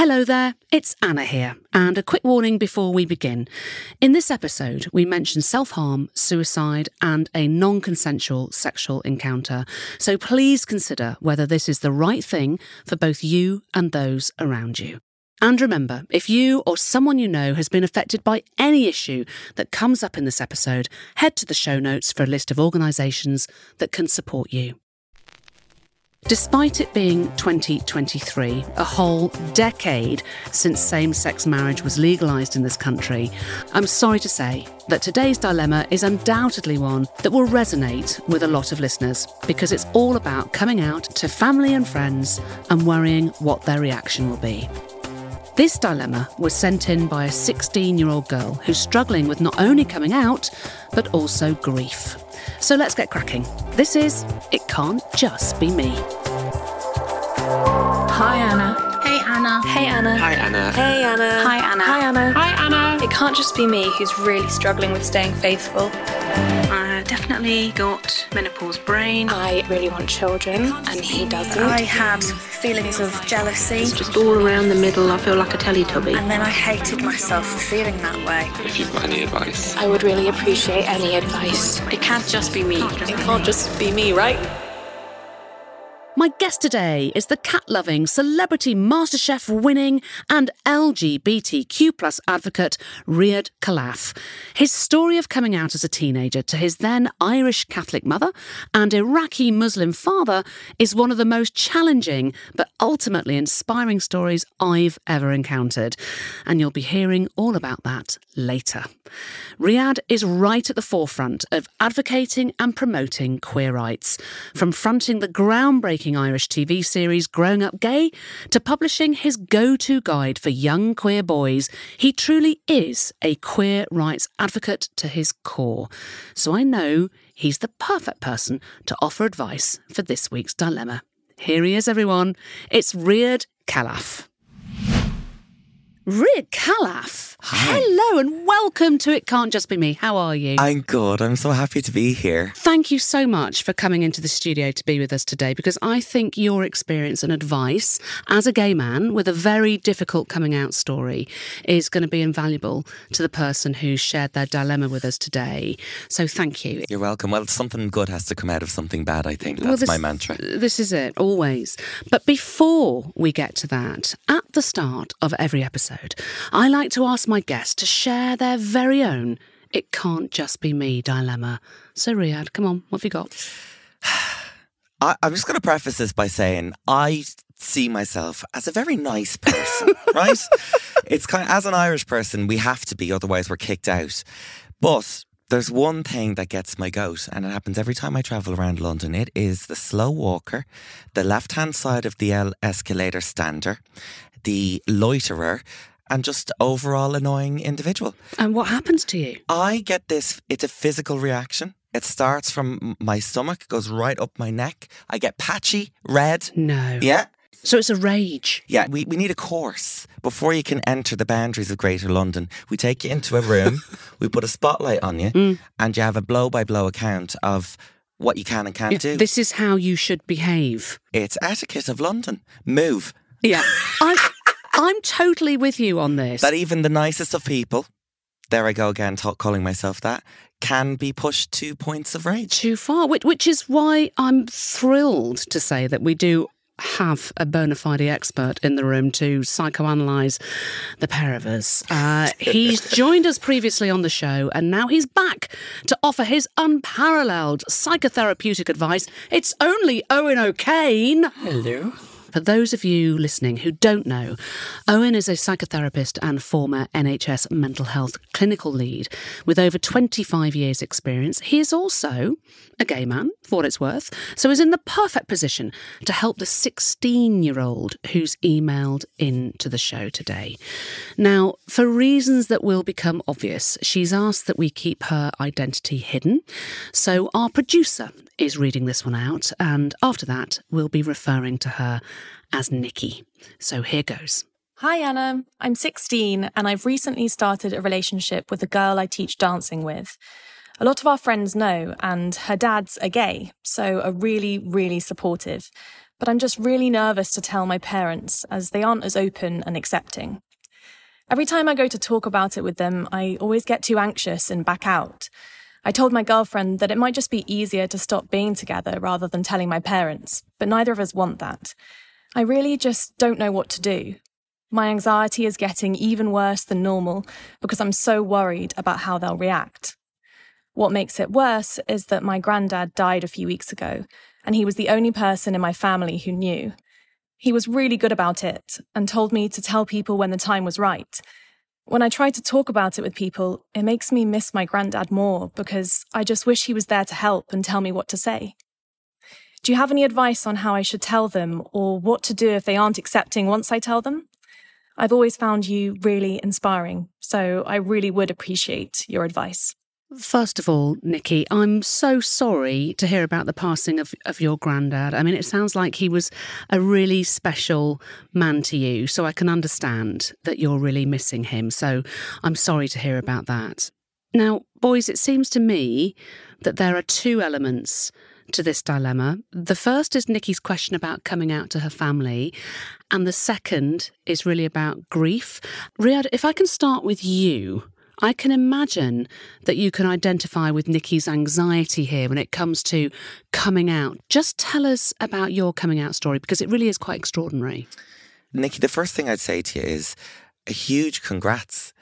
Hello there, it's Anna here, and a quick warning before we begin. In this episode, we mention self harm, suicide, and a non consensual sexual encounter, so please consider whether this is the right thing for both you and those around you. And remember, if you or someone you know has been affected by any issue that comes up in this episode, head to the show notes for a list of organisations that can support you. Despite it being 2023, a whole decade since same sex marriage was legalised in this country, I'm sorry to say that today's dilemma is undoubtedly one that will resonate with a lot of listeners because it's all about coming out to family and friends and worrying what their reaction will be. This dilemma was sent in by a 16 year old girl who's struggling with not only coming out, but also grief. So let's get cracking. This is It Can't Just Be Me. Hi, Anna. Hey, Anna. Hey, Anna. Hi, Anna. Hey, Anna. Hi, Anna. Hi, Anna. Hi, Anna. It can't just be me who's really struggling with staying faithful. I definitely got menopause brain. I really want children, and he doesn't. I had feelings of jealousy, It's Just all around the middle, I feel like a Teletubby. and then I hated myself for feeling that way. If you've got any advice. I would really appreciate any advice. It can't just be me. It can't just be me, right? My guest today is the cat loving, celebrity MasterChef winning, and LGBTQ advocate Riyadh Khalaf. His story of coming out as a teenager to his then Irish Catholic mother and Iraqi Muslim father is one of the most challenging but ultimately inspiring stories I've ever encountered. And you'll be hearing all about that later. Riyadh is right at the forefront of advocating and promoting queer rights, from fronting the groundbreaking Irish TV series Growing Up Gay to publishing his go to guide for young queer boys. He truly is a queer rights advocate to his core. So I know he's the perfect person to offer advice for this week's dilemma. Here he is, everyone. It's Riyadh Riyadh Khalaf. Hello and welcome to It Can't Just Be Me. How are you? I'm good. I'm so happy to be here. Thank you so much for coming into the studio to be with us today because I think your experience and advice as a gay man with a very difficult coming out story is going to be invaluable to the person who shared their dilemma with us today. So thank you. You're welcome. Well, something good has to come out of something bad, I think. That's Well, this- my mantra. This is it, always. But before we get to that, at the start of every episode, I like to ask my guests to share their very own It Can't Just Be Me dilemma. So, Riyadh, come on, what have you got? I, I'm just going to preface this by saying I see myself as a very nice person, right? It's kind of, as an Irish person, we have to be, otherwise we're kicked out. But there's one thing that gets my goat, and it happens every time I travel around London. It is the slow walker, the left hand side of the el- escalator stander, the loiterer, and just overall annoying individual. And what happens to you? I get this, it's a physical reaction. It starts from my stomach, goes right up my neck. I get patchy, red. No. Yeah. So it's a rage. Yeah, we, we need a course before you can enter the boundaries of Greater London. We take you into a room, we put a spotlight on you, mm. and you have a blow by blow account of what you can and can't Yeah, do. This is how you should behave. it's etiquette of London. Move. Yeah. I'm, I'm totally with you on this. That even the nicest of people, there I go again, ta- calling myself that, can be pushed to points of rage. too far, which, which is why I'm thrilled to say that we do have a bona fide expert in the room to psychoanalyze the pair of us. Uh, he's joined us previously on the show, and now he's back to offer his unparalleled psychotherapeutic advice. It's only Owen O'Kane. Hello. For those of you listening who don't know, Owen is a psychotherapist and former NHS mental health clinical lead with over 25 years' experience. He is also a gay man, for what it's worth, so is in the perfect position to help the 16 year old who's emailed in to the show today. Now, for reasons that will become obvious, she's asked that we keep her identity hidden. So our producer is reading this one out, and after that, we'll be referring to her as Nikki. So here goes. Hi, Anna. I'm 16 and I've recently started a relationship with a girl I teach dancing with. A lot of our friends know, and her dad's a gay, so are really, really supportive. but I'm just really nervous to tell my parents as they aren't as open and accepting. Every time I go to talk about it with them, I always get too anxious and back out. I told my girlfriend that it might just be easier to stop being together rather than telling my parents, but neither of us want that. I really just don't know what to do. My anxiety is getting even worse than normal because I'm so worried about how they'll react. What makes it worse is that my granddad died a few weeks ago, and he was the only person in my family who knew. He was really good about it and told me to tell people when the time was right. When I try to talk about it with people, it makes me miss my granddad more because I just wish he was there to help and tell me what to say. Do you have any advice on how I should tell them or what to do if they aren't accepting once I tell them? I've always found you really inspiring, so I really would appreciate your advice. First of all, Nikki, I'm so sorry to hear about the passing of, of your granddad. I mean, it sounds like he was a really special man to you, so I can understand that you're really missing him. So I'm sorry to hear about that. Now, boys, it seems to me that there are two elements to this dilemma. The first is Nikki's question about coming out to her family, and the second is really about grief. Riyadh, if I can start with you, I can imagine that you can identify with Nikki's anxiety here when it comes to coming out. Just tell us about your coming out story because it really is quite extraordinary. Nikki, the first thing I'd say to you is a huge congrats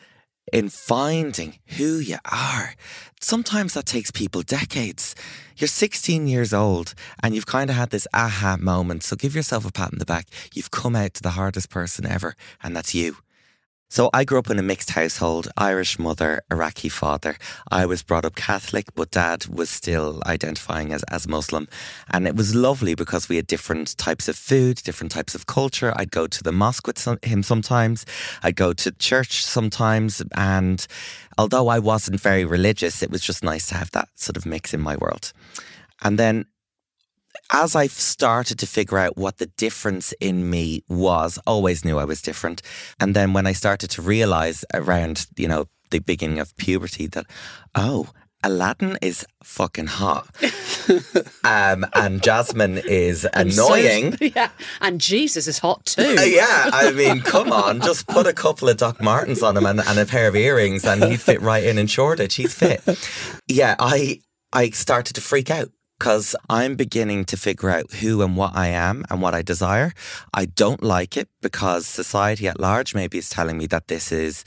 in finding who you are. Sometimes that takes people decades. You're 16 years old and you've kind of had this aha moment. So give yourself a pat on the back. You've come out to the hardest person ever, and that's you. So I grew up in a mixed household, Irish mother, Iraqi father. I was brought up Catholic, but dad was still identifying as, as Muslim. And it was lovely because we had different types of food, different types of culture. I'd go to the mosque with some, him sometimes. I'd go to church sometimes. And although I wasn't very religious, it was just nice to have that sort of mix in my world. And then as I've started to figure out what the difference in me was, always knew I was different. And then when I started to realize around, you know, the beginning of puberty that, oh, Aladdin is fucking hot. um, and Jasmine is annoying. So, yeah. And Jesus is hot too. yeah. I mean, come on. Just put a couple of Doc Martens on him and, and a pair of earrings and he'd fit right in in Shoreditch. He's fit. Yeah. I, I started to freak out because I'm beginning to figure out who and what I am and what I desire. I don't like it because society at large maybe is telling me that this is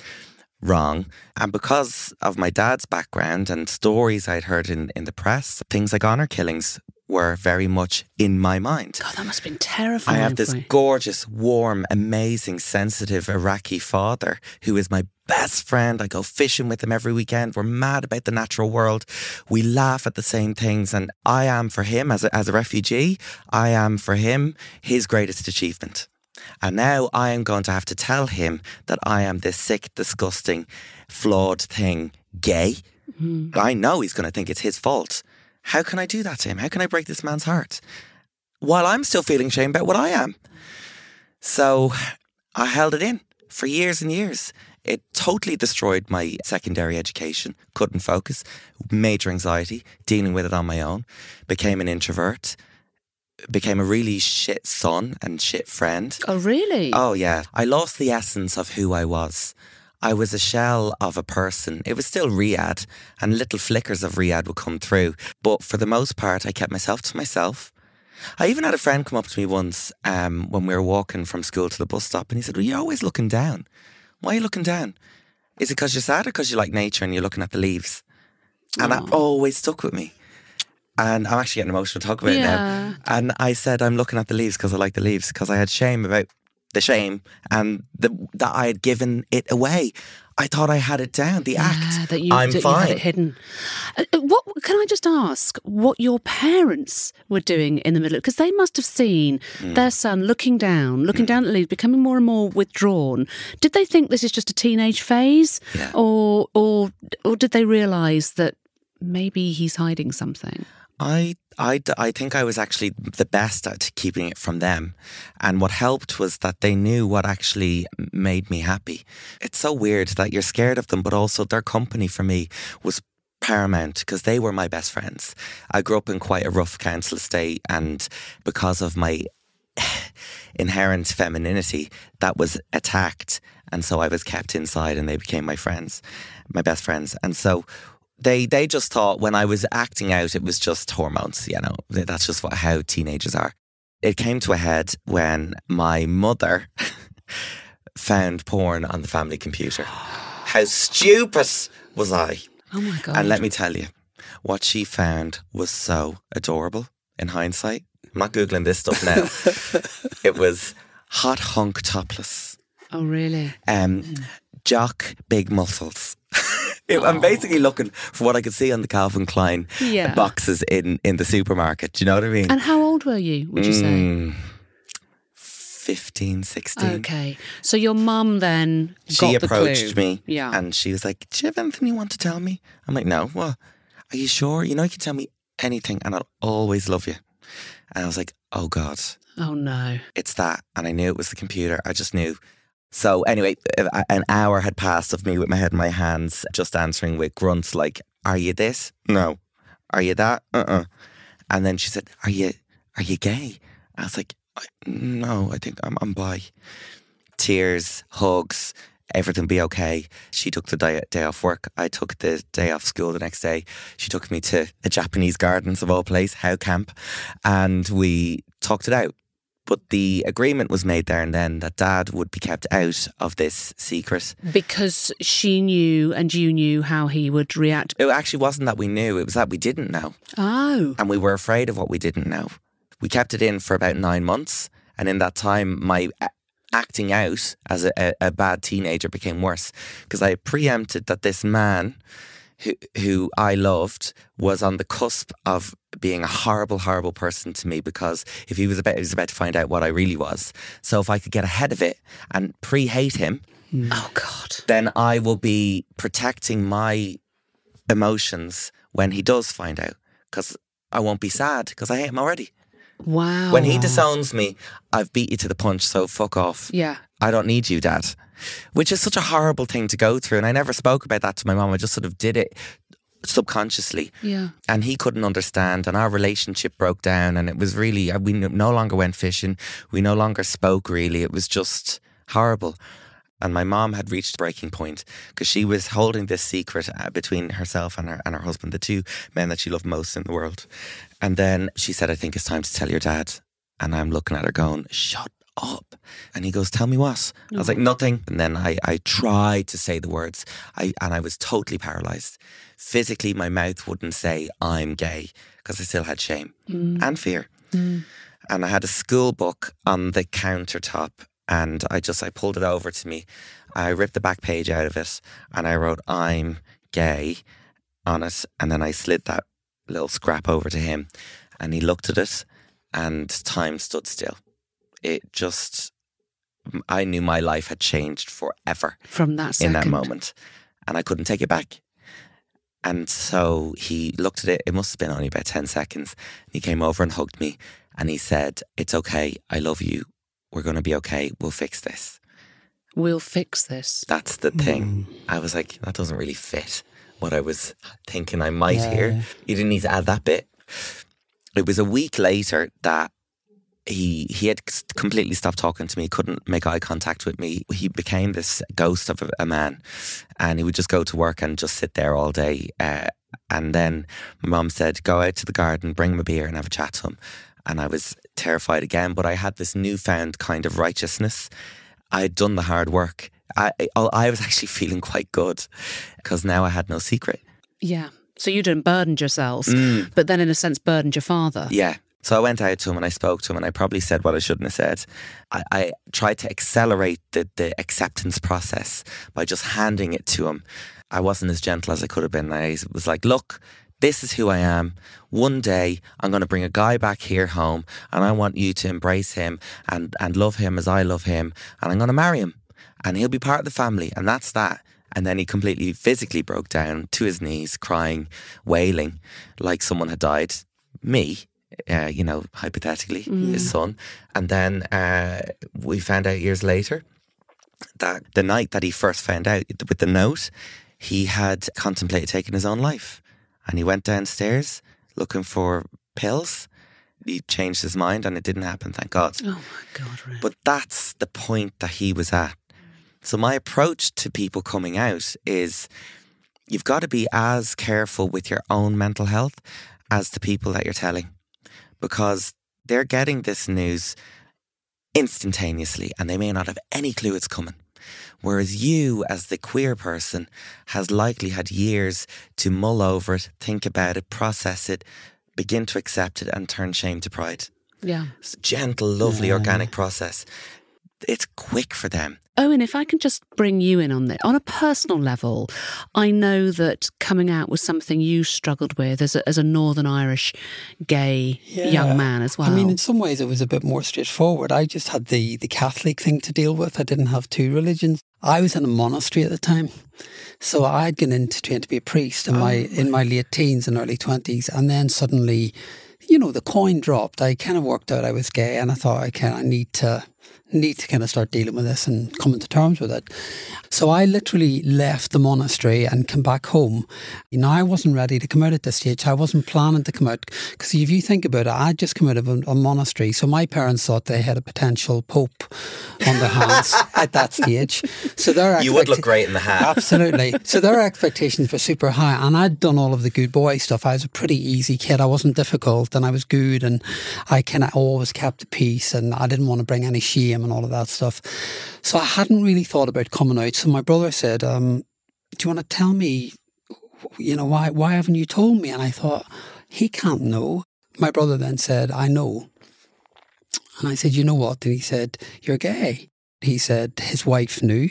wrong. And because of my dad's background and stories I'd heard in, in the press, things like honor killings were very much in my mind. God, that must have been terrifying. I have this gorgeous, warm, amazing, sensitive Iraqi father who is my best friend. I go fishing with him every weekend. We're mad about the natural world. We laugh at the same things. And I am for him, as a, as a refugee, I am for him his greatest achievement. And now I am going to have to tell him that I am this sick, disgusting, flawed thing, gay. Mm. I know he's going to think it's his fault. How can I do that to him? How can I break this man's heart? While I'm still feeling shame about what I am. So I held it in for years and years. It totally destroyed my secondary education, couldn't focus, major anxiety, dealing with it on my own, became an introvert, became a really shit son and shit friend. Oh, really? Oh, yeah. I lost the essence of who I was. I was a shell of a person. It was still Riyadh, and little flickers of Riyadh would come through. But for the most part, I kept myself to myself. I even had a friend come up to me once um, when we were walking from school to the bus stop, and he said, Well, you're always looking down. Why are you looking down? Is it because you're sad or because you like nature and you're looking at the leaves? And that always stuck with me. And I'm actually getting emotional to talk about yeah. it now. And I said, I'm looking at the leaves because I like the leaves because I had shame about the shame and the, that I had given it away. I thought I had it down. The yeah, act. That you, I'm that fine. You had it hidden. Uh, uh, what can I just ask? What your parents were doing in the middle? Because they must have seen mm. their son looking down, looking mm. down at the leaves, becoming more and more withdrawn. Did they think this is just a teenage phase, yeah. or or or did they realise that maybe he's hiding something? I, I, I think I was actually the best at keeping it from them. And what helped was that they knew what actually made me happy. It's so weird that you're scared of them, but also their company for me was paramount because they were my best friends. I grew up in quite a rough council estate, and because of my inherent femininity that was attacked. And so I was kept inside and they became my friends, my best friends. And so they they just thought when I was acting out, it was just hormones, you know, that's just what, how teenagers are. It came to a head when my mother found porn on the family computer. How stupid was I? Oh my God. And let me tell you, what she found was so adorable in hindsight. I'm not Googling this stuff now. it was hot hunk topless, Oh, really? um, jock big muscles. It- I'm basically looking for what I could see on the Calvin Klein Yeah. boxes in, in the supermarket. Do you know what I mean? And how old were you, would you say? Mm, 15, 16. Okay. So your mum then She got the approached clue. me Yeah. and she was like, Do you have anything you want to tell me? I'm like, No. What? Are you sure? You know, you can tell me anything and I'll always love you. And I was like, Oh God, oh no. it's that. And I knew it was the computer. I just knew. So, anyway, an hour had passed of me with my head in my hands, just answering with grunts like, Are you this? No. Are you that? Uh uh And then she said, Are you are you gay? I was like, No, I think I'm, I'm bi. Tears, hugs, everything be okay. She took the day, day off work. I took the day off school the next day. She took me to the Japanese gardens of all place, How Camp, and we talked it out. But the agreement was made there and then that dad would be kept out of this secret. Because she knew and you knew how he would react. It actually wasn't that we knew, it was that we didn't know. Oh. And we were afraid of what we didn't know. We kept it in for about nine months. And in that time, my acting out as a, a, a bad teenager became worse because I preempted that this man who, who I loved was on the cusp of being a horrible, horrible person to me because if he was about, he was about to find out what I really was. So if I could get ahead of it and pre hate him, hmm. Oh God. then I will be protecting my emotions when he does find out because I won't be sad because I hate him already. Wow. When he disowns me, I've beat you to the punch, so fuck off. Yeah. I don't need you, Dad. Which is such a horrible thing to go through. And I never spoke about that to my mom. I just sort of did it subconsciously. Yeah. And he couldn't understand. And our relationship broke down. And it was really, uh, we no longer went fishing. We no longer spoke really. It was just horrible. And my mom had reached breaking point because she was holding this secret uh, between herself and her and her husband, the two men that she loved most in the world. And then she said, "I think it's time to tell your dad." And I'm looking at her, going, "Shut up!" And he goes, "Tell me what?" I was like, "Nothing." And then I I tried to say the words, I and I was totally paralyzed. Physically, my mouth wouldn't say I'm gay because I still had shame mm. and fear. Mm. And I had a school book on the countertop and I just I pulled it over to me. I ripped the back page out of it and I wrote I'm gay on it and then I slid that little scrap over to him and he looked at it and time stood still. It just I knew my life had changed forever From that in that moment and I couldn't take it back. And so he looked at it, it must have been only about 10 seconds. He came over and hugged me and he said, It's okay. I love you. We're going to be okay. We'll fix this. We'll fix this. That's the thing. Hmm. I was like, That doesn't really fit what I was thinking I might hear. You didn't need to add that bit. It was a week later that he he had completely stopped talking to me, couldn't make eye contact with me. He became this ghost of a, a man, and he would just go to work and just sit there all day. Uh, and then my mum said, "Go out to the garden, bring him a beer, and have a chat to him." And I was terrified again, but I had this newfound kind of righteousness. I had done the hard work. I I, I was actually feeling quite good because now I had no secret. Yeah. So you didn't burden yourself, Mm. but then in a sense burdened your father. Yeah. So I went out to him and I spoke to him and I probably said what I shouldn't have said. I, I tried to accelerate the, the acceptance process by just handing it to him. I wasn't as gentle as I could have been. I was like, look, this is who I am. One day I'm going to bring a guy back here home and I want you to embrace him and, and love him as I love him. And I'm going to marry him and he'll be part of the family. And that's that. And then he completely physically broke down to his knees, crying, wailing like someone had died. Me, uh, you know, hypothetically, his son. And then uh, we found out years later that the night that he first found out with the note, he had contemplated taking his own life. And he went downstairs looking for pills he changed his mind and it didn't happen, thank God. Oh my God. But that's the point that he was at. So my approach to people coming out is you've got to be as careful with your own mental health as the people that you're telling because they're getting this news instantaneously and they may not have any clue it's coming. Whereas you, as the queer person, has likely had years to mull over it, think about it, process it, begin to accept it, and turn shame to pride. yeah. It's a gentle, lovely, organic process. It's quick for them. Owen, if I can just bring you in on this, on a personal level, I know that coming out was something you struggled with as a, as a Northern Irish gay young man as well. I mean, in some ways, it was a bit more straightforward. I just had the, the Catholic thing to deal with. I didn't have two religions. I was in a monastery at the time. So I'd gone into train to be a priest in my in my late teens and early twenties, and then suddenly, you know, the coin dropped. I kind of worked out I was gay, and I thought, okay, I need to need to kind of start dealing with this and coming to terms with it. So I literally left the monastery and came back home. You know, I wasn't ready to come out at this stage. I wasn't planning to come out because if you think about it, I'd just come out of a, a monastery. So my parents thought they had a potential pope on their hands at that stage. So their You would look great in the hat. Absolutely. So their expectations were super high, and I'd done all of the good boy stuff. I was a pretty easy kid. I wasn't difficult, and I was good, and I kind of always kept the peace, and I didn't want to bring any shame and all of that stuff. So I hadn't really thought about coming out. So my brother said, um, "Do you want to tell me? You know why? Why haven't you told me?" And I thought he can't know. My brother then said, "I know." And I said, You know what? And he said, You're gay. He said, His wife knew.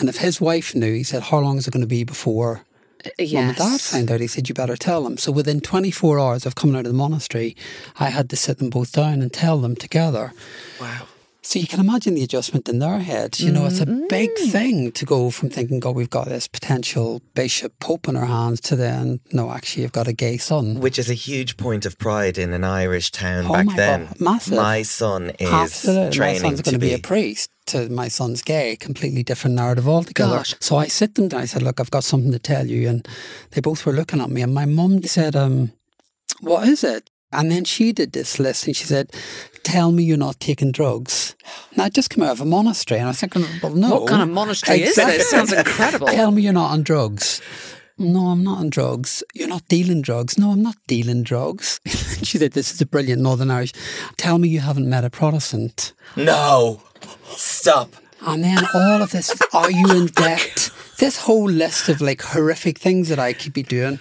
And if his wife knew, he said, How long is it going to be before mum and dad yes. find out? He said, You better tell them. So within 24 hours of coming out of the monastery, I had to sit them both down and tell them together. Wow. So you can imagine the adjustment in their heads. You know, it's a big thing to go from thinking, God, we've got this potential bishop pope in our hands to then, no, actually, you've got a gay son. Which is a huge point of pride in an Irish town Oh back my then. God, massive. My son is Absolutely. My training son's to going to be. be a priest. To my son's gay, completely different narrative altogether. Gosh. So I sit them down. I said, "Look, I've got something to tell you," and they both were looking at me. And my mum said, um, "What is it?" And then she did this list, and she said, "Tell me you're not taking drugs." Now I just come out of a monastery, and I was thinking, "Well, no." What kind of monastery is this? Sounds incredible. Tell me you're not on drugs. No, I'm not on drugs. You're not dealing drugs. No, I'm not dealing drugs. she said, This is a brilliant Northern Irish. Tell me you haven't met a Protestant. No! Stop. And then all of this, are you in debt? This whole list of like horrific things that I could be doing.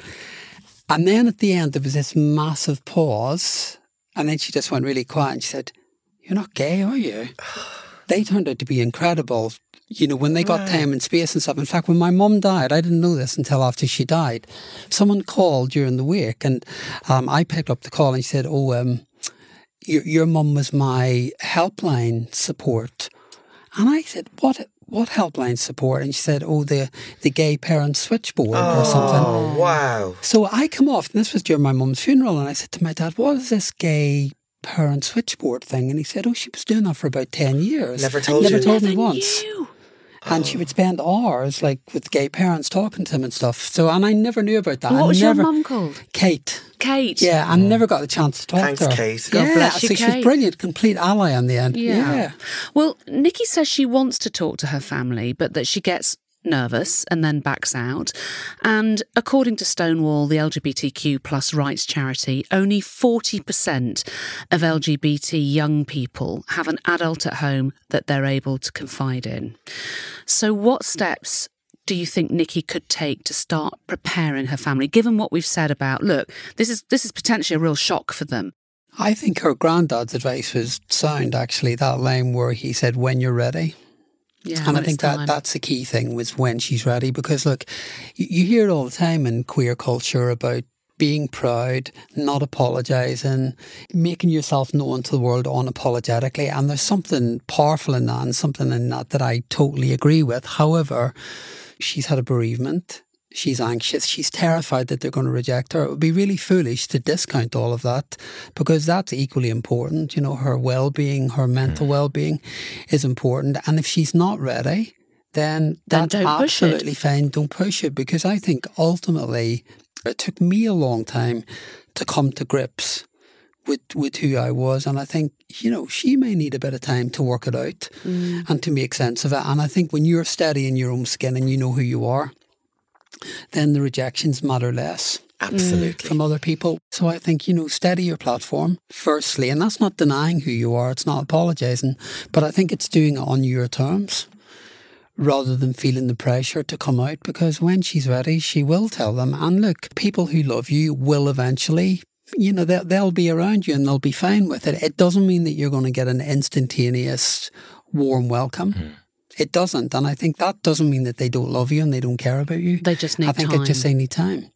And then at the end, there was this massive pause. And then she just went really quiet and she said, You're not gay, are you? They turned out to be incredible. You know, when they got time and space and stuff. In fact, when my mum died, I didn't know this until after she died. Someone called during the week and um, I picked up the call and she said, Oh, um, your, your mum was my helpline support. And I said, what what helpline support? And she said, oh, the, the gay parent switchboard or oh, something. Oh, wow. So I come off, and this was during my mum's funeral, and I said to my dad, what is this gay parent switchboard thing? And he said, oh, she was doing that for about 10 years. Never told Never you? told me Never once. knew. And she would spend hours like with gay parents talking to him and stuff. So, and I never knew about that. What I was never, your mum called? Kate. Kate. Yeah, I never got the chance to talk Thanks, to her. Thanks, Kate. God yeah, bless you, so she Kate. was brilliant, complete ally in the end. Yeah. yeah. Well, Nikki says she wants to talk to her family, but that she gets nervous and then backs out. And according to Stonewall, the LGBTQ plus rights charity, only 40% of LGBT young people have an adult at home that they're able to confide in. So what steps do you think Nikki could take to start preparing her family, given what we've said about, look, this is this is potentially a real shock for them. I think her granddad's advice was sound, actually, that line where he said, when you're ready. Yeah, and I think that time. that's the key thing was when she's ready. Because look, you, you hear it all the time in queer culture about being proud, not apologising, making yourself known to the world unapologetically. And there's something powerful in that and something in that that I totally agree with. However, she's had a bereavement. She's anxious. She's terrified that they're going to reject her. It would be really foolish to discount all of that because that's equally important. You know, her well being, her mental well being is important. And if she's not ready, then Then that's it. absolutely fine. Don't push it because I think ultimately it took me a long time to come to grips with with who I was, and I think you know she may need a bit of time to work it out Mm. and to make sense of it. And I think when you're steady in your own skin and you know who you are, then the rejections matter less Absolutely. from other people. So I think, you know, steady your platform, firstly. And that's not denying who you are, it's not apologising, but I think it's doing it on your terms rather than feeling the pressure to come out because when she's ready, she will tell them. And look, people who love you will eventually. You know, they'll, they'll be around you and they'll be fine with it. It doesn't mean that you're going to get an instantaneous warm welcome. Mm. It doesn't. And I think that doesn't mean that they don't love you and they don't care about you. They just need I think time. it just they need time.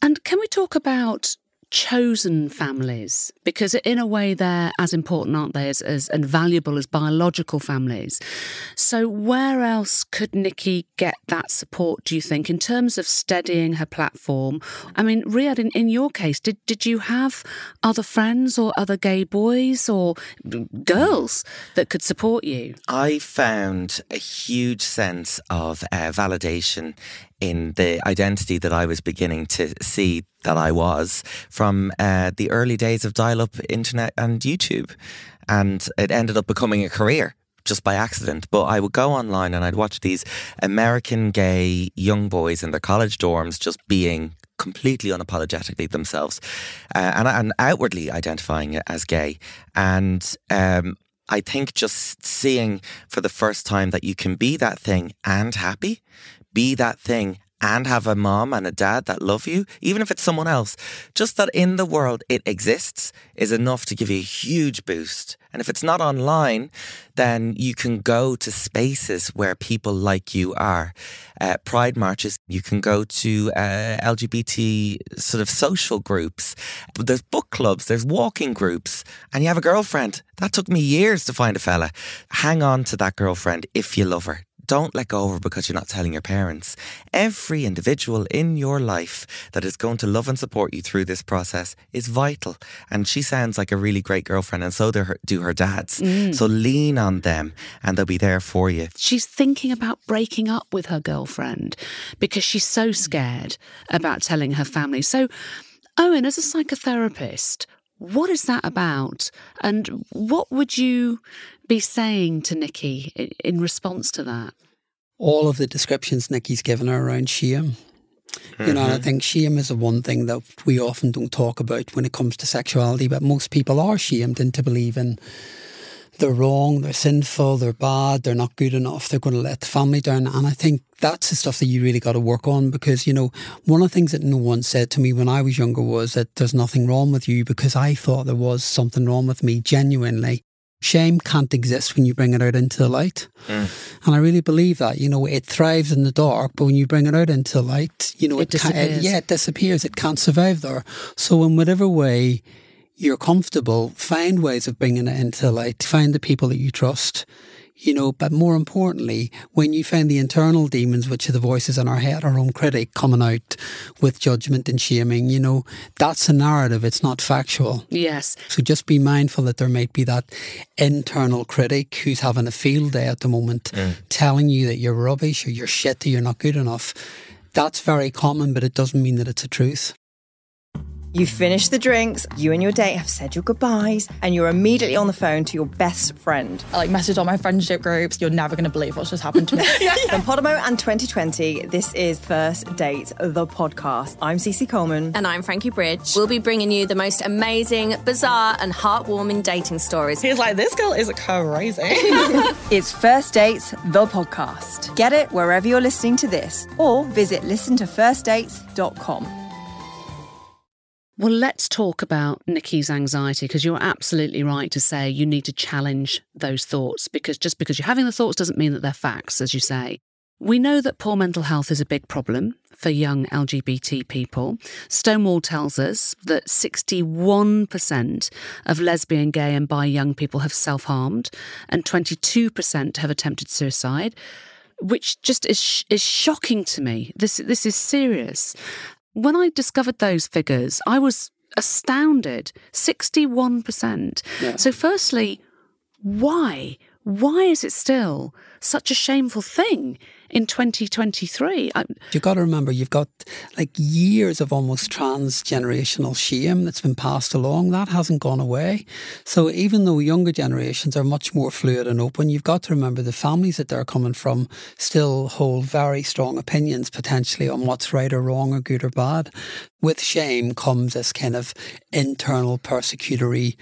And can we talk about chosen families? Because in a way, they're as important, aren't they, as, as and valuable as biological families. So where else could Nikki get that support? Do you think, in terms of steadying her platform? I mean, Riyadh, in, in your case, did did you have other friends or other gay boys or girls that could support you? I found a huge sense of uh, validation in the identity that I was beginning to see that I was from uh, the early days of dial up internet and YouTube. And it ended up becoming a career just by accident. But I would go online and I'd watch these American gay young boys in their college dorms just being completely unapologetically themselves uh, and, and outwardly identifying as gay. And um, I think just seeing for the first time that you can be that thing and happy, be that thing and have a mom and a dad that love you, even if it's someone else, just that in the world it exists is enough to give you a huge boost. And if it's not online, then you can go to spaces where people like you are. Uh, pride marches, you can go to uh, LGBT sort of social groups. There's book clubs, there's walking groups, and you have a girlfriend. That took me years to find a fella. Hang on to that girlfriend if you love her. Don't let go of her because you're not telling your parents. Every individual in your life that is going to love and support you through this process is vital. And she sounds like a really great girlfriend, and so do her, do her dads. Mm. So lean on them, and they'll be there for you. she's thinking about breaking up with her girlfriend because she's so scared about telling her family. So, Owen, as a psychotherapist, what is that about? And what would you be saying to Nikki in response to that? all of the descriptions Nikki's given her around shame. You know, and I mm-hmm. think shame is the one thing that we often don't talk about when it comes to sexuality, but most people are shamed into believing they're wrong, they're sinful, they're bad, they're not good enough, they're going to let the family down. And I think that's the stuff that you really got to work on because, you know, one of the things that no one said to me when I was younger was that there's nothing wrong with you because I thought there was something wrong with me genuinely. Shame can't exist when you bring it out into the light. Mm. And I really believe that, you know, it thrives in the dark, but when you bring it out into the light, you know, It ca- disappears. yeah, it disappears. It can't survive there. So, in whatever way you're comfortable, find ways of bringing it into light. Find the people that you trust, you know, but more importantly, when you find the internal demons, which are the voices in our head, our own critic coming out with judgment and shaming, you know, that's a narrative. It's not factual. Yes. So just be mindful that there might be that internal critic who's having a field day at the moment, mm. telling you that you're rubbish or you're shit or you're not good enough. That's very common, but it doesn't mean that it's a truth. You finish the drinks, you and your date have said your goodbyes, and you're immediately on the phone to your best friend. I like messaged all my friendship groups. You're never going to believe what's just happened to me. From Podimo and 2020, this is First Date, the podcast. I'm Cece Coleman. And I'm Frankie Bridge. We'll be bringing you the most amazing, bizarre, and heartwarming dating stories. He's like, this girl is crazy. It's First Dates, the podcast. Get it wherever you're listening to this, or visit listentofirstdates.com. Well, let's talk about Nikki's anxiety because you're absolutely right to say you need to challenge those thoughts because just because you're having the thoughts doesn't mean that they're facts, as you say. We know that poor mental health is a big problem for young LGBT people. Stonewall tells us that 61% of lesbian, gay, and bi young people have self harmed, and 22% have attempted suicide, which just is, is shocking to me. This, this is serious. When I discovered those figures, I was astounded 61%. So, firstly, why? why is it still such a shameful thing in 2023? I, You've got to remember, you've got like years of almost transgenerational shame that's been passed along. That hasn't gone away. So even though younger generations are much more fluid and open, you've got to remember the families that they're coming from still hold very strong opinions potentially on what's right or wrong or good or bad. With shame comes this kind of internal persecutory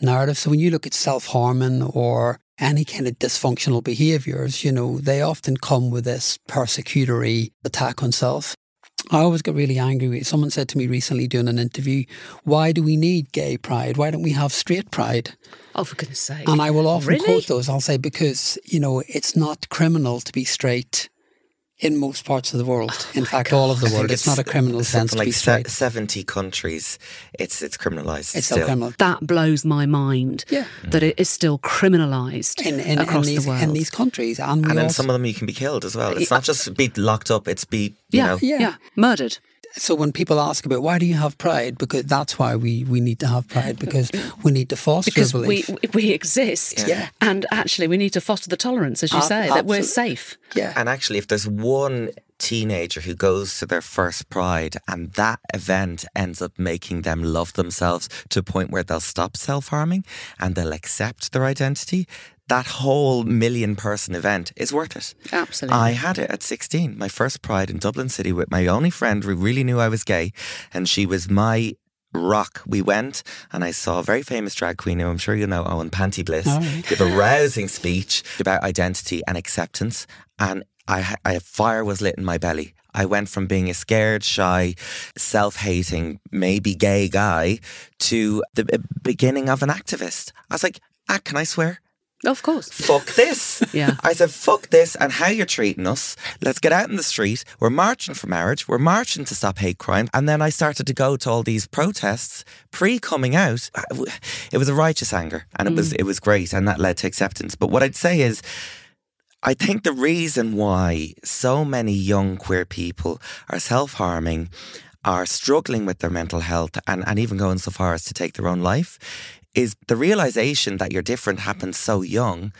narrative. So when you look at self harming or any kind of dysfunctional behaviours, you know, they often come with this persecutory attack on self. I always get really angry. When someone said to me recently doing an interview, why do we need gay pride? Why don't we have straight pride? Oh, for goodness sake. And I will often really? quote those. I'll say, because, you know, it's not criminal to be straight in most parts of the world. Oh in fact, all of the world. It's, not a criminal offence something to be like se- straight. seventy countries. It's it's criminalised. It's still. still criminal. That blows my mind. Yeah. That it is still criminalised In, in, in, across these, the world. in these countries. And, we And in also- some of them, you can be killed as well. It's not just be locked up; it's be you yeah, know. yeah, murdered. So when people ask about why do you have pride, because that's why we, we need to have pride because we need to foster Because a we, we exist. Yeah. And actually, we need to foster the tolerance, as you Ab- say, that we're safe. yeah, And actually, if there's one teenager who goes to their first pride and that event ends up making them love themselves to a point where they'll stop self harming and they'll accept their identity, that whole million person event is worth it. Absolutely. I had it at 16, my first pride in Dublin City with my only friend who really knew I was gay, and she was my rock. We went and I saw a very famous drag queen who I'm sure you know, Owen Panti Bliss, right. give a rousing speech about identity and acceptance. And I, I, fire was lit in my belly. I went from being a scared, shy, self hating, maybe gay guy to the beginning of an activist. I was like, ah, can I swear? Of course. Fuck this. Yeah. I said, fuck this and how you're treating us. Let's get out in the street. We're marching for marriage. We're marching to stop hate crime. And then I started to go to all these protests pre coming out. It was a righteous anger and it was mm. it was great and that led to acceptance. But what I'd say is I think the reason why so many young queer people are self harming, are struggling with their mental health, and, and even going so far as to take their own life is the realization that you're different happens so young.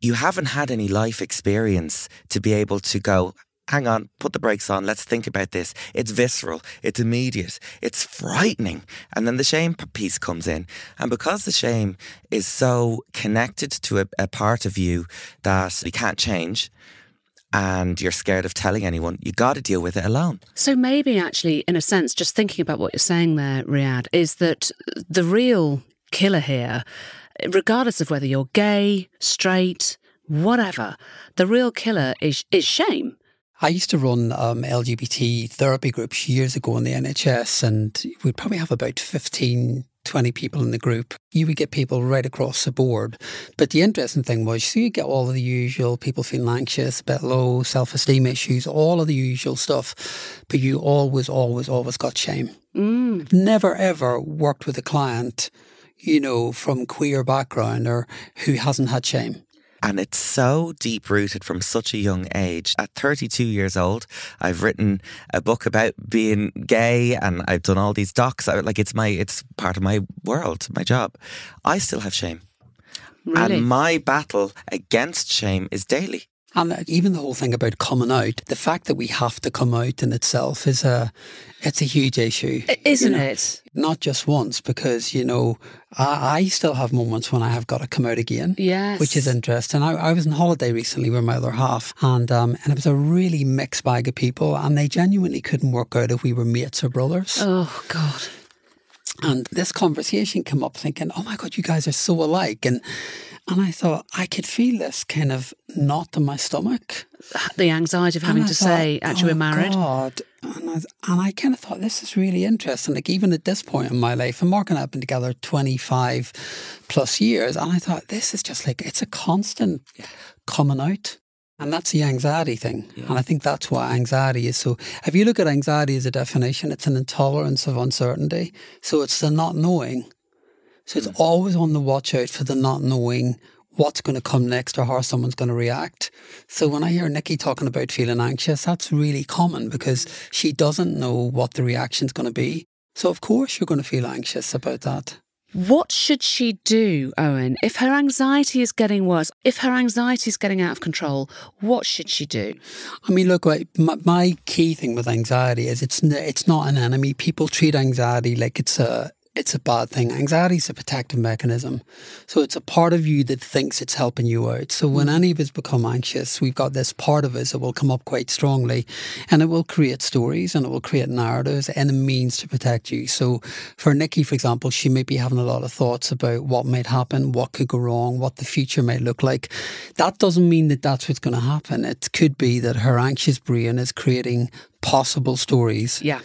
You haven't had any life experience to be able to go, hang on, put the brakes on, let's think about this. It's visceral, it's immediate, it's frightening. And then the shame piece comes in. And because the shame is so connected to a, a part of you that you can't change, and you're scared of telling anyone, you got to deal with it alone. So maybe actually, in a sense, just thinking about what you're saying there, Riyadh, is that the real killer here, regardless of whether you're gay, straight, whatever, the real killer is is shame. I used to run um, LGBT therapy groups years ago in the NHS, and we'd probably have about 15, 20 people in the group. You would get people right across the board. But the interesting thing was, so you get all of the usual people feeling anxious, a bit low, self esteem issues, all of the usual stuff. But you always, always, always got shame. Mm. Never ever worked with a client, you know, from queer background or who hasn't had shame. And it's so deep rooted from such a young age. At 32 years old, I've written a book about being gay and I've done all these docs. I- Like it's my, it's part of my world, my job. I still have shame. Really? And my battle against shame is daily. And even the whole thing about coming out, the fact that we have to come out in itself is a, it's a huge issue. Isn't You know, it? Not just once, because, you know, I, I still have moments when I have got to come out again. Yes. Which is interesting. I, I was on holiday recently with my other half, and um, and it was a really mixed bag of people, and they genuinely couldn't work out if we were mates or brothers. Oh, God. And this conversation came up thinking, oh my God, you guys are so alike. And and I thought I could feel this kind of knot in my stomach. The anxiety of having to say, actually, oh we're married. God. And I, and I kind of thought, this is really interesting. Like, even at this point in my life, and Mark and I have been together 25 plus years. And I thought, this is just like, it's a constant coming out. And that's the anxiety thing. And I think that's why anxiety is so. If you look at anxiety as a definition, it's an intolerance of uncertainty. So it's the not knowing. So it's hmm. always on the watch out for the not knowing what's going to come next or how someone's going to react. So when I hear Nikki talking about feeling anxious, that's really common because she doesn't know what the reaction's going to be. So of course you're going to feel anxious about that. What should she do, Owen? If her anxiety is getting worse, if her anxiety is getting out of control, what should she do? I mean, look, my, my key thing with anxiety is it's it's not an enemy. People treat anxiety like it's a it's a bad thing. Anxiety is a protective mechanism. So it's a part of you that thinks it's helping you out. So when mm. any of us become anxious, we've got this part of us that will come up quite strongly and it will create stories and it will create narratives and a means to protect you. So for Nikki, for example, she may be having a lot of thoughts about what might happen, what could go wrong, what the future might look like. That doesn't mean that that's what's going to happen. It could be that her anxious brain is creating possible stories. Yeah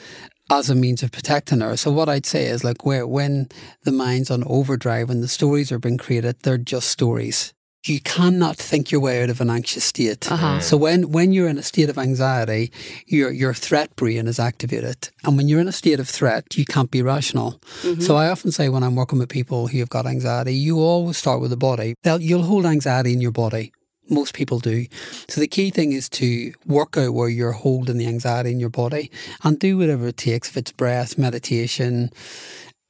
as a means of protecting her. So what I'd say is like where when the mind's on overdrive and the stories are being created, they're just stories. You cannot think your way out of an anxious state. Uh-huh. So when, when you're in a state of anxiety, your your threat brain is activated, and when you're in a state of threat, you can't be rational. Mm-hmm. So I often say when I'm working with people who have got anxiety, you always start with the body. They'll, you'll hold anxiety in your body most people do. So the key thing is to work out where you're holding the anxiety in your body and do whatever it takes. If it's breath, meditation,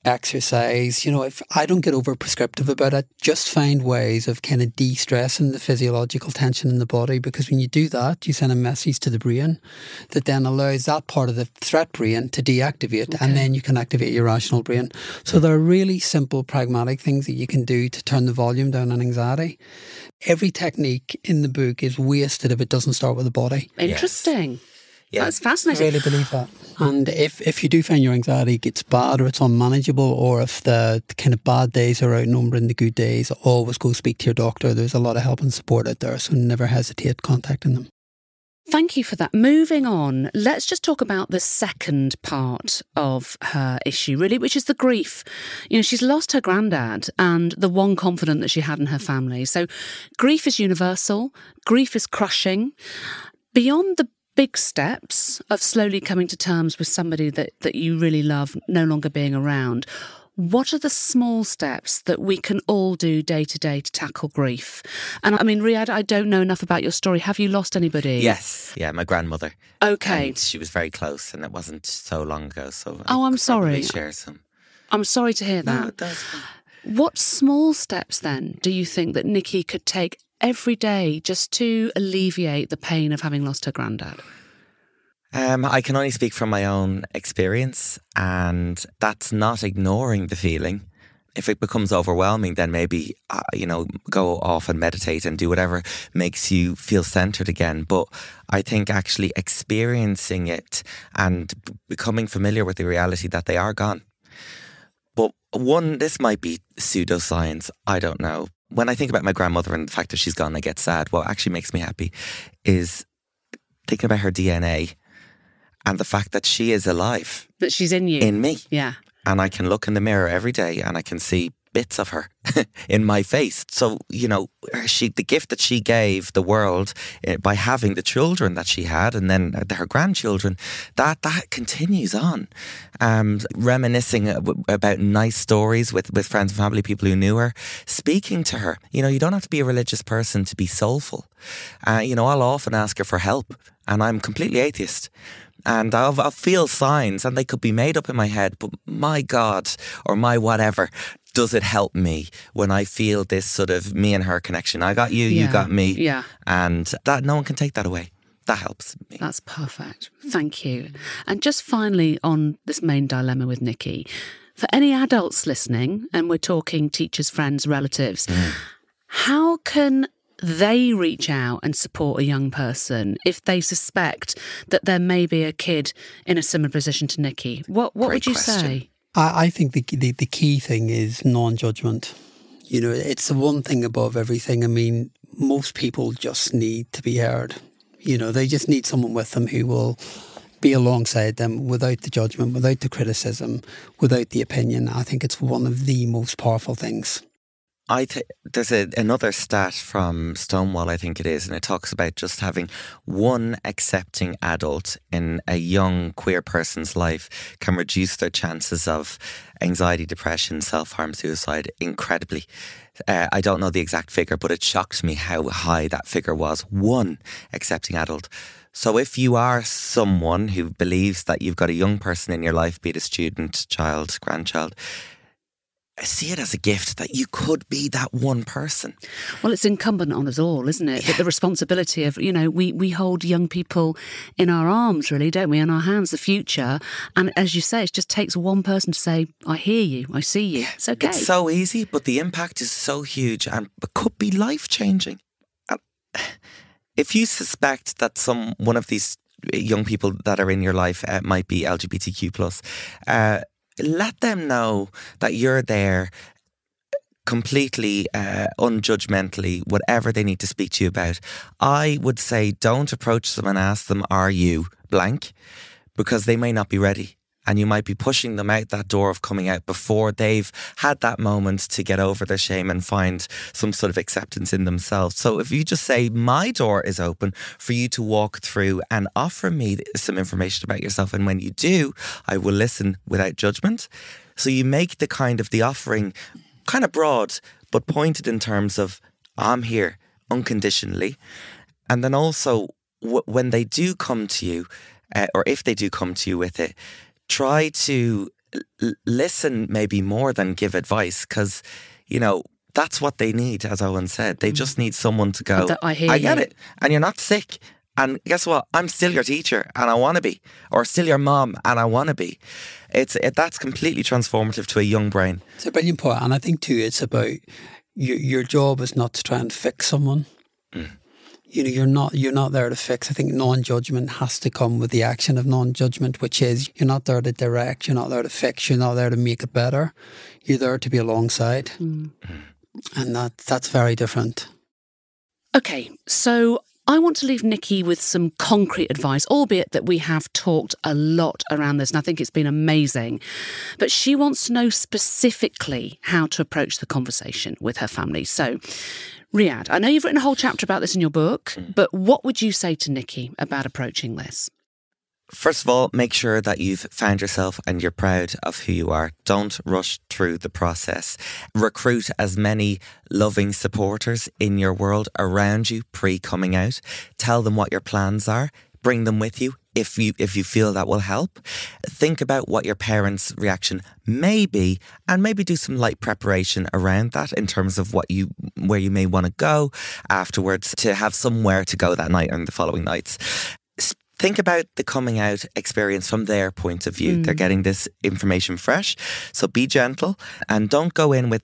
exercise, you know, if I don't get over prescriptive about it, just find ways of kind of de stressing the physiological tension in the body because when you do that, you send a message to the brain that then allows that part of the threat brain to deactivate okay. and then you can activate your rational brain. So there are really simple, pragmatic things that you can do to turn the volume down on anxiety every technique in the book is wasted if it doesn't start with the body. Interesting. Yes. Yeah. That's fascinating. I really believe that. And if, if you do find your anxiety gets bad or it's unmanageable, or if the, the kind of bad days are outnumbering the good days, always go speak to your doctor. There's a lot of help and support out there, so never hesitate contacting them. Thank you for that. Moving on, let's just talk about the second part of her issue, really, which is the grief. You know, she's lost her granddad and the one confidant that she had in her family. So, grief is universal, grief is crushing. Beyond the big steps of slowly coming to terms with somebody that, that you really love no longer being around, what are the small steps that we can all do day to day to tackle grief? And I mean, Riyadh, I don't know enough about your story. Have you lost anybody? Yes. Yeah, my grandmother. Okay. And she was very close, and it wasn't so long ago. So oh, I'm sorry. Share some. I'm sorry to hear that. No, it does. What small steps then do you think that Nikki could take every day just to alleviate the pain of having lost her granddad? Um, I can only speak from my own experience, and that's not ignoring the feeling. If it becomes overwhelming, then maybe, uh, you know, go off and meditate and do whatever makes you feel centered again. But I think actually experiencing it and becoming familiar with the reality that they are gone. But one, this might be pseudoscience, I don't know. When I think about my grandmother and the fact that she's gone, I get sad. What actually makes me happy is thinking about her DNA and the fact that she is alive. That she's in you. In me. Yeah. And I can look in the mirror every day and I can see bits of her in my face. So, you know, she the gift that she gave the world uh, by having the children that she had and then uh, her grandchildren, that that continues on. Um, reminiscing about nice stories with, with friends and family, people who knew her, speaking to her. You know, you don't have to be a religious person to be soulful. Uh, you know, I'll often ask her for help and I'm completely atheist and I'll, I'll feel signs and they could be made up in my head, but my God or my whatever, does it help me when I feel this sort of me and her connection? I got you, yeah. you got me. Yeah. And that no one can take that away. That helps me. That's perfect. Thank you. And just finally on this main dilemma with Nikki, for any adults listening, and we're talking teachers, friends, relatives, mm. how can they reach out and support a young person if they suspect that there may be a kid in a similar position to Nikki? What what Great would you question. say? I, I think the, the the key thing is non-judgment. You know, it's the one thing above everything. I mean, most people just need to be heard. You know, they just need someone with them who will be alongside them without the judgment, without the criticism, without the opinion. I think it's one of the most powerful things. I think there's a, another stat from Stonewall, I think it is, and it talks about just having one accepting adult in a young queer person's life can reduce their chances of anxiety, depression, self harm, suicide incredibly. Uh, I don't know the exact figure, but it shocked me how high that figure was. One accepting adult. So if you are someone who believes that you've got a young person in your life, be it a student, child, grandchild, see it as a gift that you could be that one person. Well, it's incumbent on us all, isn't it? That the responsibility of, you know, we, we hold young people in our arms, really, don't we? In our hands, the future. And as you say, it just takes one person to say, I hear you, I see you. It's okay. It's so easy, but the impact is so huge and it could be life changing. If you suspect that some one of these young people that are in your life uh, might be LGBTQ plus, uh, let them know that you're there completely uh, unjudgmentally, whatever they need to speak to you about. I would say don't approach them and ask them, Are you blank? Because they may not be ready. And you might be pushing them out that door of coming out before they've had that moment to get over their shame and find some sort of acceptance in themselves. So if you just say, My door is open for you to walk through and offer me some information about yourself. And when you do, I will listen without judgment. So you make the kind of the offering kind of broad, but pointed in terms of, I'm here unconditionally. And then also, w- when they do come to you, uh, or if they do come to you with it, try to l- listen maybe more than give advice because, you know, that's what they need, as Owen said. They mm. just need someone to go, I hear I get you." it. And you're not sick. And guess what? I'm still your teacher and I want to be. Or still your mom and I want to be. It's it, That's completely transformative to a young brain. It's a brilliant point, and I think too, it's about your your job is not to try and fix someone. Mm. You know, you're not you're not there to fix. I think non-judgment has to come with the action of non-judgment, which is you're not there to direct, you're not there to fix, you're not there to make it better. You're there to be alongside, hmm. and that that's very different. Okay, so I want to leave Nikki with some concrete advice, albeit that we have talked a lot around this, and I think it's been amazing. But she wants to know specifically how to approach the conversation with her family. So, Riyadh, I know you've written a whole chapter about this in your book, mm. but what would you say to Nikki about approaching this? First of all, make sure that you've found yourself and you're proud of who you are. Don't rush through the process. Recruit as many loving supporters in your world around you pre coming out. Tell them what your plans are. Bring them with you if you if you feel that will help. Think about what your parents' reaction may be and maybe do some light preparation around that in terms of what you where you may want to go afterwards to have somewhere to go that night and the following nights think about the coming out experience from their point of view. They're mm. getting this information fresh. So be gentle and don't go in with,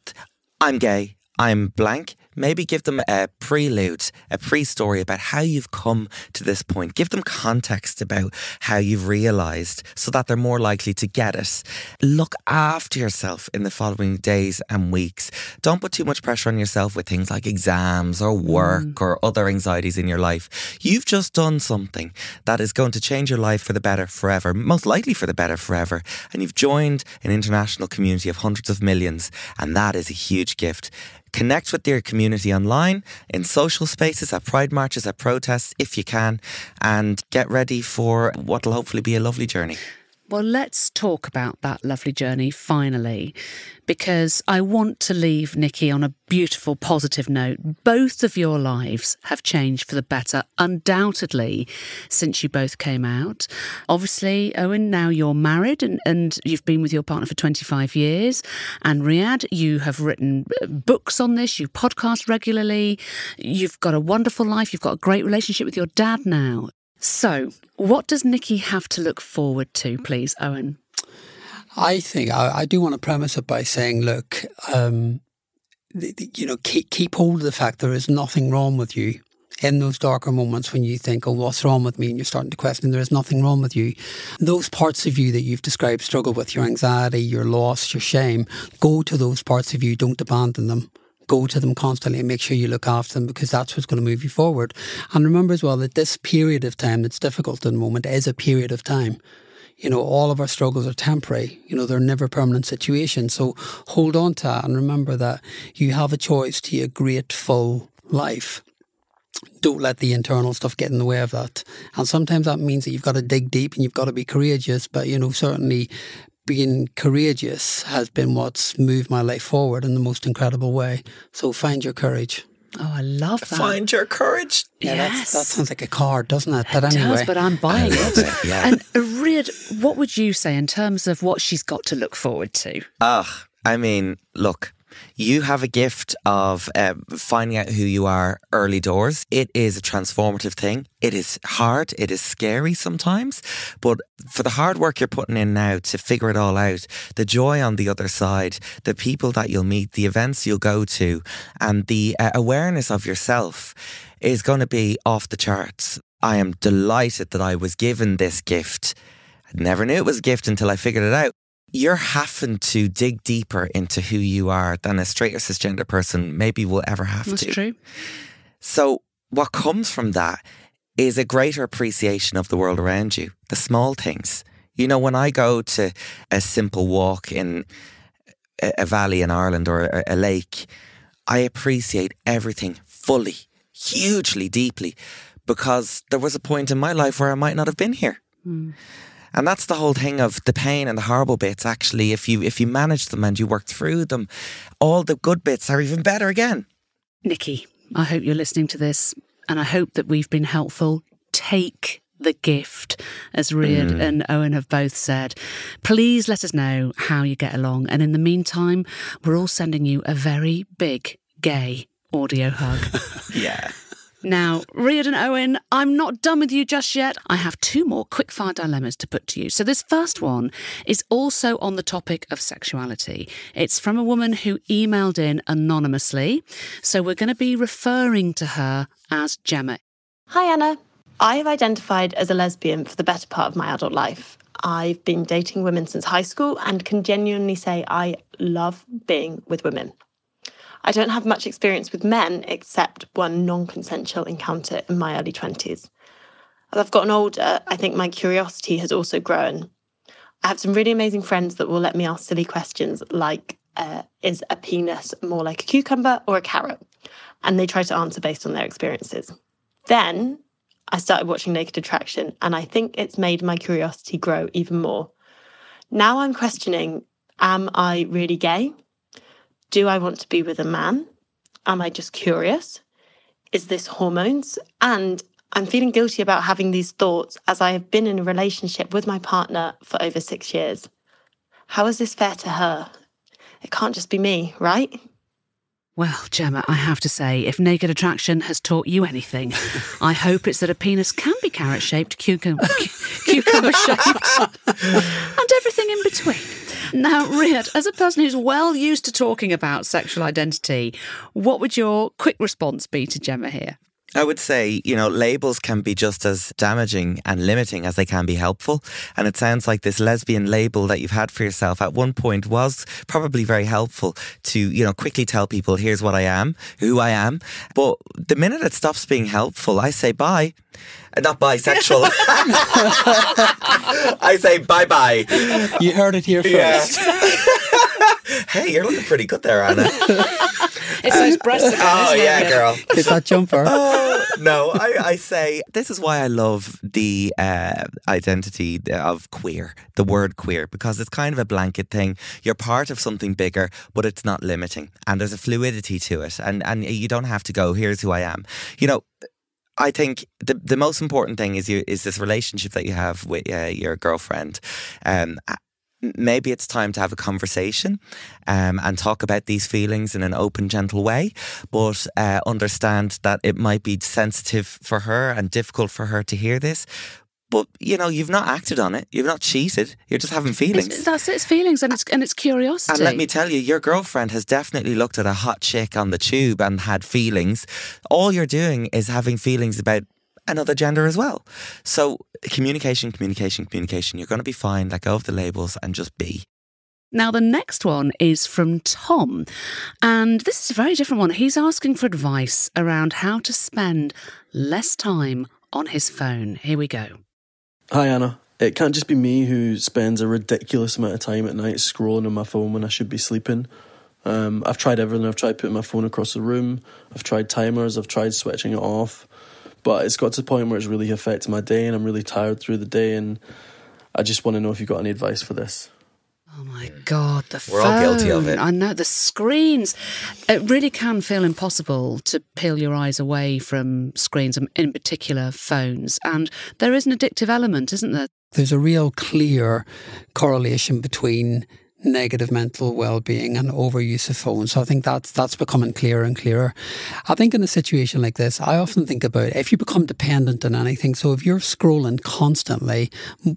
I'm gay, I'm blank. Maybe give them a prelude, a pre story about how you've come to this point. Give them context about how you've realised so that they're more likely to get it. Look after yourself in the following days and weeks. Don't put too much pressure on yourself with things like exams or mm. work or other anxieties in your life. You've just done something that is going to change your life for the better forever, most likely for the better forever. And you've joined an international community of hundreds of millions, and that is a huge gift. Connect with your community online, in social spaces, at pride marches, at protests, if you can, and get ready for what will hopefully be a lovely journey. Well, let's talk about that lovely journey finally, because I want to leave Nikki on a beautiful, positive note. Both of your lives have changed for the better, undoubtedly, since you both came out. Obviously, Owen, now you're married and, and you've been with your partner for 25 years. And Riyadh, you have written uh, books on this, you podcast regularly, you've got a wonderful life, you've got a great relationship with your dad now. So, what does Nikki have to look forward to, please, Owen? I think I, I do want to premise it by saying, look, um, you know, keep keep hold of the fact there is nothing wrong with you. In those darker moments when you think, "Oh, what's wrong with me?" and you're starting to question, there is nothing wrong with you. Those parts of you that you've described struggle with your anxiety, your loss, your shame. Go to those parts of you. Don't abandon them go to them constantly and make sure you look after them because that's what's going to move you forward. And remember as well that this period of time that's difficult at the moment is a period of time. You know, all of our struggles are temporary. You know, they're never permanent situations. So hold on to that and remember that you have a choice to a full life. Don't let the internal stuff get in the way of that. And sometimes that means that you've got to dig deep and you've got to be courageous. But, you know, certainly being courageous has been what's moved my life forward in the most incredible way. So find your courage. Oh, I love that. Find your courage. Yeah, yes. that sounds like a card, doesn't it? But It anyway. does, but I'm buying it. it, yeah. And Riyadh, what would you say in terms of what she's got to look forward to? Ah, I mean, look, you have a gift of uh, finding out who you are early doors. It is a transformative thing. It is hard. It is scary sometimes. But for the hard work you're putting in now to figure it all out, the joy on the other side, the people that you'll meet, the events you'll go to, and the uh, awareness of yourself is going to be off the charts. I am delighted that I was given this gift. I never knew it was a gift until I figured it out you're having to dig deeper into who you are than a straight or cisgender person maybe will ever have to. That's to. true. So, what comes from that is a greater appreciation of the world around you, the small things. You know, when I go to a simple walk in a, valley in Ireland or a, a lake, I appreciate everything fully, hugely, deeply, because there was a point in my life where I might not have been here. Mm. And that's the whole thing of the pain and the horrible bits. Actually, if you if you manage them and you work through them, all the good bits are even better again. Nikki, I hope you're listening to this, and I hope that we've been helpful. Take the gift, as Riyadh Mm. and Owen have both said. Please let us know how you get along. And in the meantime, we're all sending you a very big gay audio hug. Yeah. Now, and Owen, I'm not done with you just yet. I have two more quickfire dilemmas to put to you. So, this first one is also on the topic of sexuality. It's from a woman who emailed in anonymously. So, we're going to be referring to her as Gemma. Hi, Anna. I have identified as a lesbian for the better part of my adult life. I've been dating women since high school and can genuinely say I love being with women. I don't have much experience with men except one non consensual encounter in my early 20s. As I've gotten older, I think my curiosity has also grown. I have some really amazing friends that will let me ask silly questions like uh, Is a penis more like a cucumber or a carrot? And they try to answer based on their experiences. Then I started watching Naked Attraction, and I think it's made my curiosity grow even more. Now I'm questioning Am I really gay? Do I want to be with a man? Am I just curious? Is this hormones? And I'm feeling guilty about having these thoughts as I have been in a relationship with my partner for over six years. How is this fair to her? It can't just be me, right? Well, Gemma, I have to say, if Naked Attraction has taught you anything, I hope it's that a penis can be carrot shaped, cucumber, cucumber shaped, and everything in between. Now, Riyadh, as a person who's well used to talking about sexual identity, what would your quick response be to Gemma here? I would say, you know, labels can be just as damaging and limiting as they can be helpful. And it sounds like this lesbian label that you've had for yourself at one point was probably very helpful to, you know, quickly tell people, here's what I am, who I am. But the minute it stops being helpful, I say bye. Uh, Not bisexual. I say bye bye. You heard it here first. hey, you're looking pretty good there, Anna. It's those breasts. again, Oh, isn't it, yeah, girl. It's that jumper. Oh, no, I, I say this is why I love the uh, identity of queer, the word queer, because it's kind of a blanket thing. You're part of something bigger, but it's not limiting, and there's a fluidity to it, and and you don't have to go. Here's who I am. You know. I think the the most important thing is you is this relationship that you have with uh, your girlfriend. Um, maybe it's time to have a conversation um, and talk about these feelings in an open, gentle way, but uh, understand that it might be sensitive for her and difficult for her to hear this. But you know, you've not acted on it. You've not cheated. You're just having feelings. It's, that's it, it's feelings and it's, and it's curiosity. And let me tell you, your girlfriend has definitely looked at a hot chick on the tube and had feelings. All you're doing is having feelings about another gender as well. So communication, communication, communication. You're going to be fine. Let go of the labels and just be. Now, the next one is from Tom. And this is a very different one. He's asking for advice around how to spend less time on his phone. Here we go. Hi, Anna. It can't just be me who spends a ridiculous amount of time at night scrolling on my phone when I should be sleeping. Um, I've tried everything. I've tried putting my phone across the room. I've tried timers. I've tried switching it off. But it's got to the point where it's really affecting my day and I'm really tired through the day. And I just want to know if you've got any advice for this. Oh my God, the We're all guilty of it. I know the screens. It really can feel impossible to peel your eyes away from screens, um, in particular phones. And there is an addictive element, isn't there? There's a real clear correlation between negative mental well-being and overuse of phones. So I think that's that's becoming clearer and clearer. I think in a situation like this, I often think about if you become dependent on anything. So if you're scrolling constantly,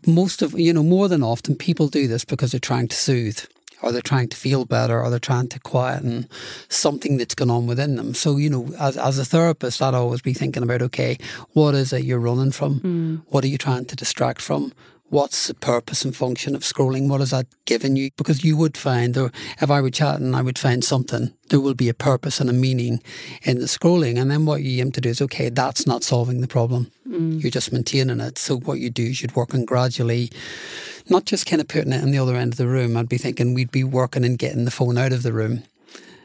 most of you know more than often people do this because they're trying to soothe or they're trying to feel better or they're trying to quieten something that's going on within them. So, you know, as, as a therapist, I'd always be thinking about, okay, what is it you're running from? Mm. What are you trying to distract from? What's the purpose and function of scrolling? What has that given you? Because you would find, or if I were chatting, I would find something. There will be a purpose and a meaning in the scrolling. And then what you aim to do is, okay, that's not solving the problem. Mm. You're just maintaining it. So what you do is you'd work on gradually, not just kind of putting it in the other end of the room. I'd be thinking we'd be working and getting the phone out of the room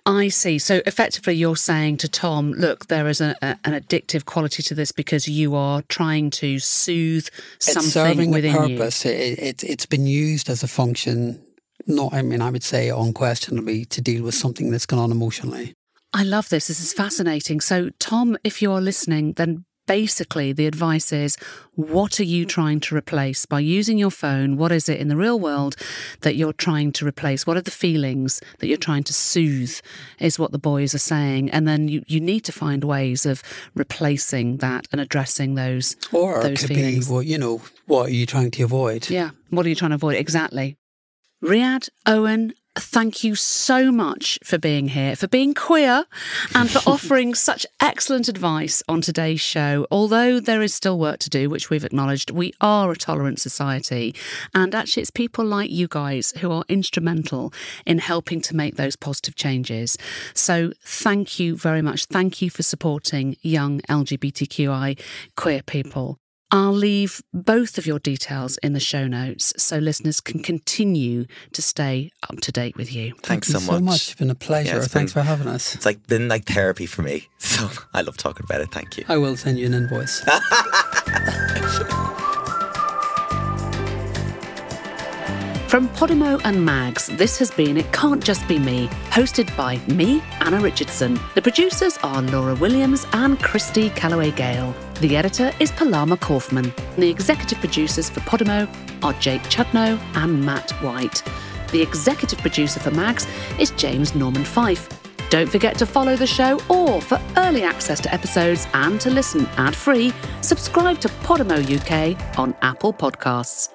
I see. So effectively, you're saying to Tom, look, there is a, a, an addictive quality to this because you are trying to soothe something it's serving within a purpose. you. It, it, it's been used as a function, not, I mean, I would say unquestionably, to deal with something that's gone on emotionally. I love this. This is fascinating. So, Tom, if you're listening, then basically the advice is what are you trying to replace? By using your phone what is it in the real world that you're trying to replace? What are the feelings that you're trying to soothe is what the boys are saying. And then you, you need to find ways of replacing that and addressing those or those it could feelings. be well you know what are you trying to avoid? Yeah what are you trying to avoid? Exactly. Riyadh, Owen, thank you so much for being here, for being queer, and for offering such excellent advice on today's show. Although there is still work to do, which we've acknowledged, we are a tolerant society. And actually, it's people like you guys who are instrumental in helping to make those positive changes. So thank you very much. Thank you for supporting young LGBTQI queer people. I'll leave both of your details in the show notes so listeners can continue to stay up to date with you. Thanks Thank so you much. so much. It's been a pleasure. Yeah, Thanks been, for having us. It's like been like therapy for me. So I love talking about it. Thank you. I will send you an invoice. From Podimo and Mags, this has been It Can't Just Be Me, hosted by me, Anna Richardson. The producers are Laura Williams and Christy Calloway Gale. The editor is Palama Kaufman. The executive producers for Podimo are Jake Chudnow and Matt White. The executive producer for Mags is James Norman Fife. Don't forget to follow the show or for early access to episodes and to listen ad free, subscribe to Podimo UK on Apple Podcasts.